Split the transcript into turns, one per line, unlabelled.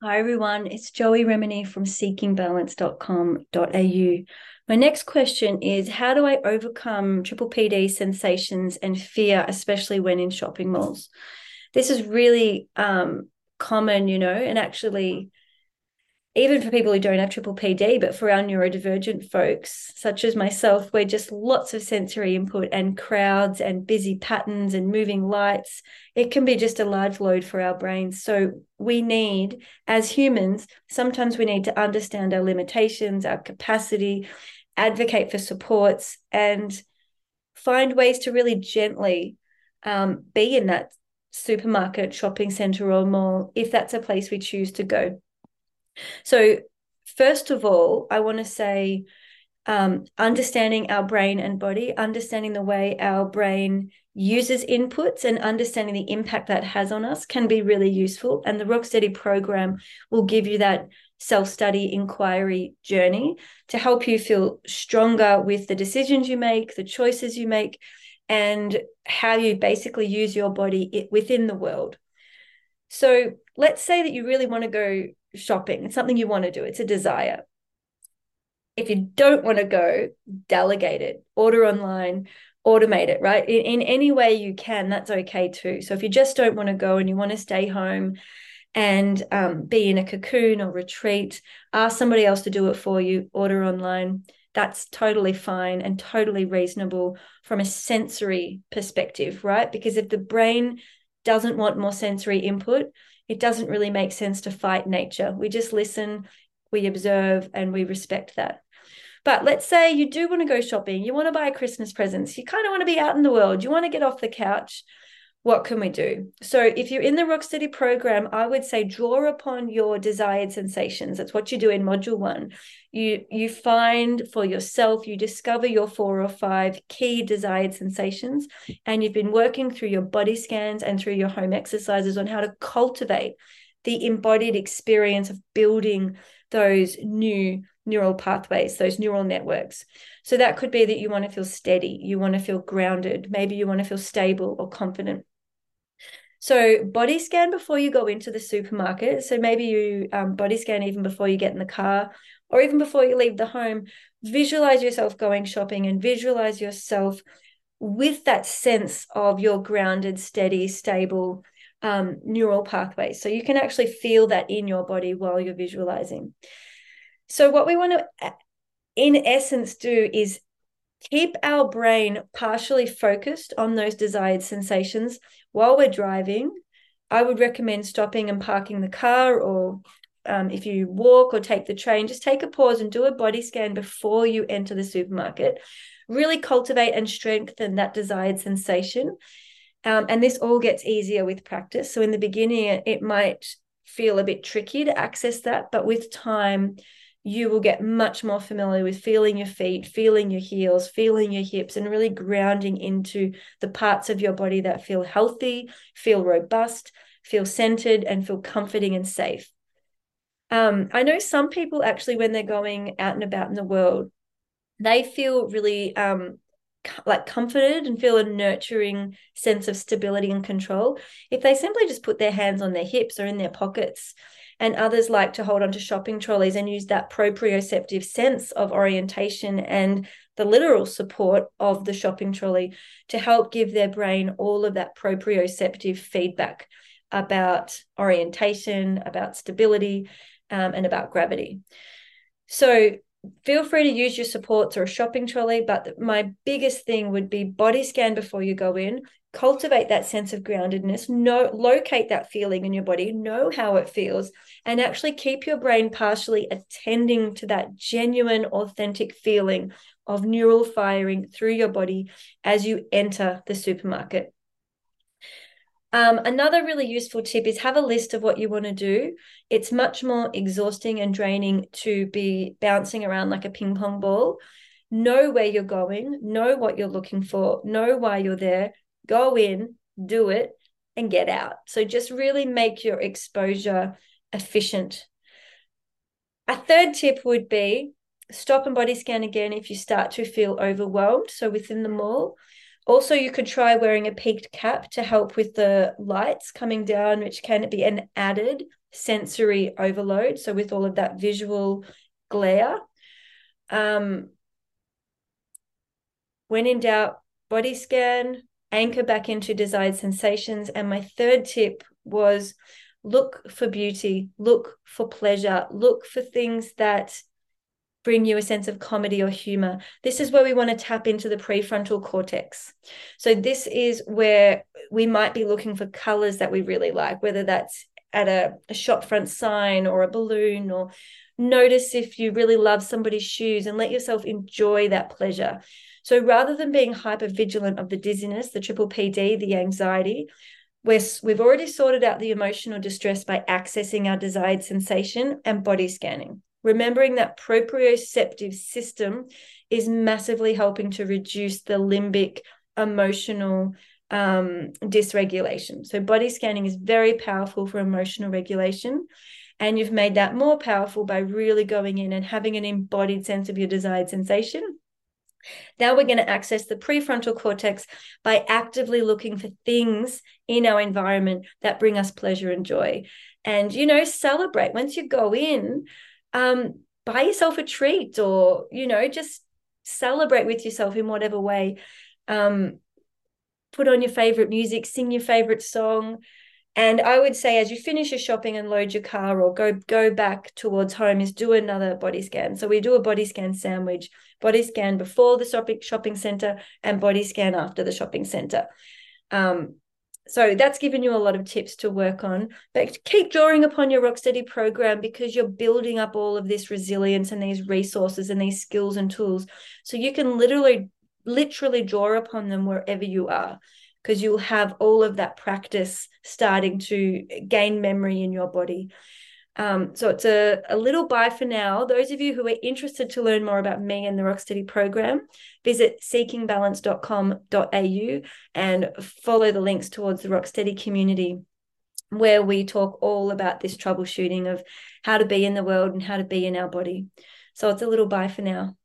Hi, everyone. It's Joey Remenyi from seekingbalance.com.au. My next question is How do I overcome triple PD sensations and fear, especially when in shopping malls? This is really um, common, you know, and actually even for people who don't have triple PD, but for our neurodivergent folks, such as myself, we're just lots of sensory input and crowds and busy patterns and moving lights. It can be just a large load for our brains. So we need, as humans, sometimes we need to understand our limitations, our capacity, advocate for supports, and find ways to really gently um, be in that supermarket, shopping center, or mall if that's a place we choose to go. So, first of all, I want to say um, understanding our brain and body, understanding the way our brain uses inputs and understanding the impact that has on us can be really useful. And the Rocksteady program will give you that self study inquiry journey to help you feel stronger with the decisions you make, the choices you make, and how you basically use your body within the world. So let's say that you really want to go shopping. It's something you want to do, it's a desire. If you don't want to go, delegate it, order online, automate it, right? In, in any way you can, that's okay too. So if you just don't want to go and you want to stay home and um, be in a cocoon or retreat, ask somebody else to do it for you, order online. That's totally fine and totally reasonable from a sensory perspective, right? Because if the brain doesn't want more sensory input, it doesn't really make sense to fight nature. We just listen, we observe, and we respect that. But let's say you do want to go shopping, you want to buy Christmas presents, you kind of want to be out in the world, you want to get off the couch what can we do? So, if you're in the Rocksteady program, I would say draw upon your desired sensations. That's what you do in module one. You you find for yourself, you discover your four or five key desired sensations, and you've been working through your body scans and through your home exercises on how to cultivate the embodied experience of building those new neural pathways, those neural networks. So that could be that you want to feel steady, you want to feel grounded, maybe you want to feel stable or confident. So body scan before you go into the supermarket. So maybe you um, body scan even before you get in the car or even before you leave the home. Visualize yourself going shopping and visualize yourself with that sense of your grounded, steady, stable um, neural pathways. So you can actually feel that in your body while you're visualizing. So what we want to, in essence, do is keep our brain partially focused on those desired sensations while we're driving. I would recommend stopping and parking the car, or um, if you walk or take the train, just take a pause and do a body scan before you enter the supermarket. Really cultivate and strengthen that desired sensation. Um, and this all gets easier with practice. So, in the beginning, it might feel a bit tricky to access that, but with time, you will get much more familiar with feeling your feet, feeling your heels, feeling your hips, and really grounding into the parts of your body that feel healthy, feel robust, feel centered, and feel comforting and safe. Um, I know some people actually, when they're going out and about in the world, they feel really um, like comforted and feel a nurturing sense of stability and control if they simply just put their hands on their hips or in their pockets and others like to hold onto shopping trolleys and use that proprioceptive sense of orientation and the literal support of the shopping trolley to help give their brain all of that proprioceptive feedback about orientation, about stability, um, and about gravity. So feel free to use your supports or a shopping trolley. But my biggest thing would be body scan before you go in, cultivate that sense of groundedness, know, locate that feeling in your body, know how it feels, and actually keep your brain partially attending to that genuine, authentic feeling of neural firing through your body as you enter the supermarket. Um, another really useful tip is have a list of what you want to do. It's much more exhausting and draining to be bouncing around like a ping pong ball. Know where you're going, know what you're looking for, know why you're there, go in, do it, and get out. So just really make your exposure efficient. A third tip would be stop and body scan again if you start to feel overwhelmed. So within the mall, also, you could try wearing a peaked cap to help with the lights coming down, which can be an added sensory overload. So, with all of that visual glare. Um, when in doubt, body scan, anchor back into desired sensations. And my third tip was look for beauty, look for pleasure, look for things that bring you a sense of comedy or humor. This is where we want to tap into the prefrontal cortex. So, this is where we might be looking for colors that we really like, whether that's at a, a shop front sign or a balloon, or notice if you really love somebody's shoes and let yourself enjoy that pleasure. So, rather than being hyper vigilant of the dizziness, the triple PD, the anxiety, we're, we've already sorted out the emotional distress by accessing our desired sensation and body scanning remembering that proprioceptive system is massively helping to reduce the limbic emotional um, dysregulation. So, body scanning is very powerful for emotional regulation. And you've made that more powerful by really going in and having an embodied sense of your desired sensation. Now we're going to access the prefrontal cortex by actively looking for things in our environment that bring us pleasure and joy. And, you know, celebrate. Once you go in, um, buy yourself a treat or, you know, just celebrate with yourself in whatever way. Um, put on your favorite music, sing your favorite song. And I would say as you finish your shopping and load your car or go go back towards home is do another body scan. So we do a body scan sandwich, body scan before the shopping shopping center and body scan after the shopping center. Um, so that's given you a lot of tips to work on. But keep drawing upon your rocksteady program because you're building up all of this resilience and these resources and these skills and tools. So you can literally literally draw upon them wherever you are because you'll have all of that practice starting to gain memory in your body um, so it's a, a little bye for now. Those of you who are interested to learn more about me and the Rocksteady program, visit seekingbalance.com.au and follow the links towards the Rocksteady community where we talk all about this troubleshooting of how to be in the world and how to be in our body. So it's a little bye for now.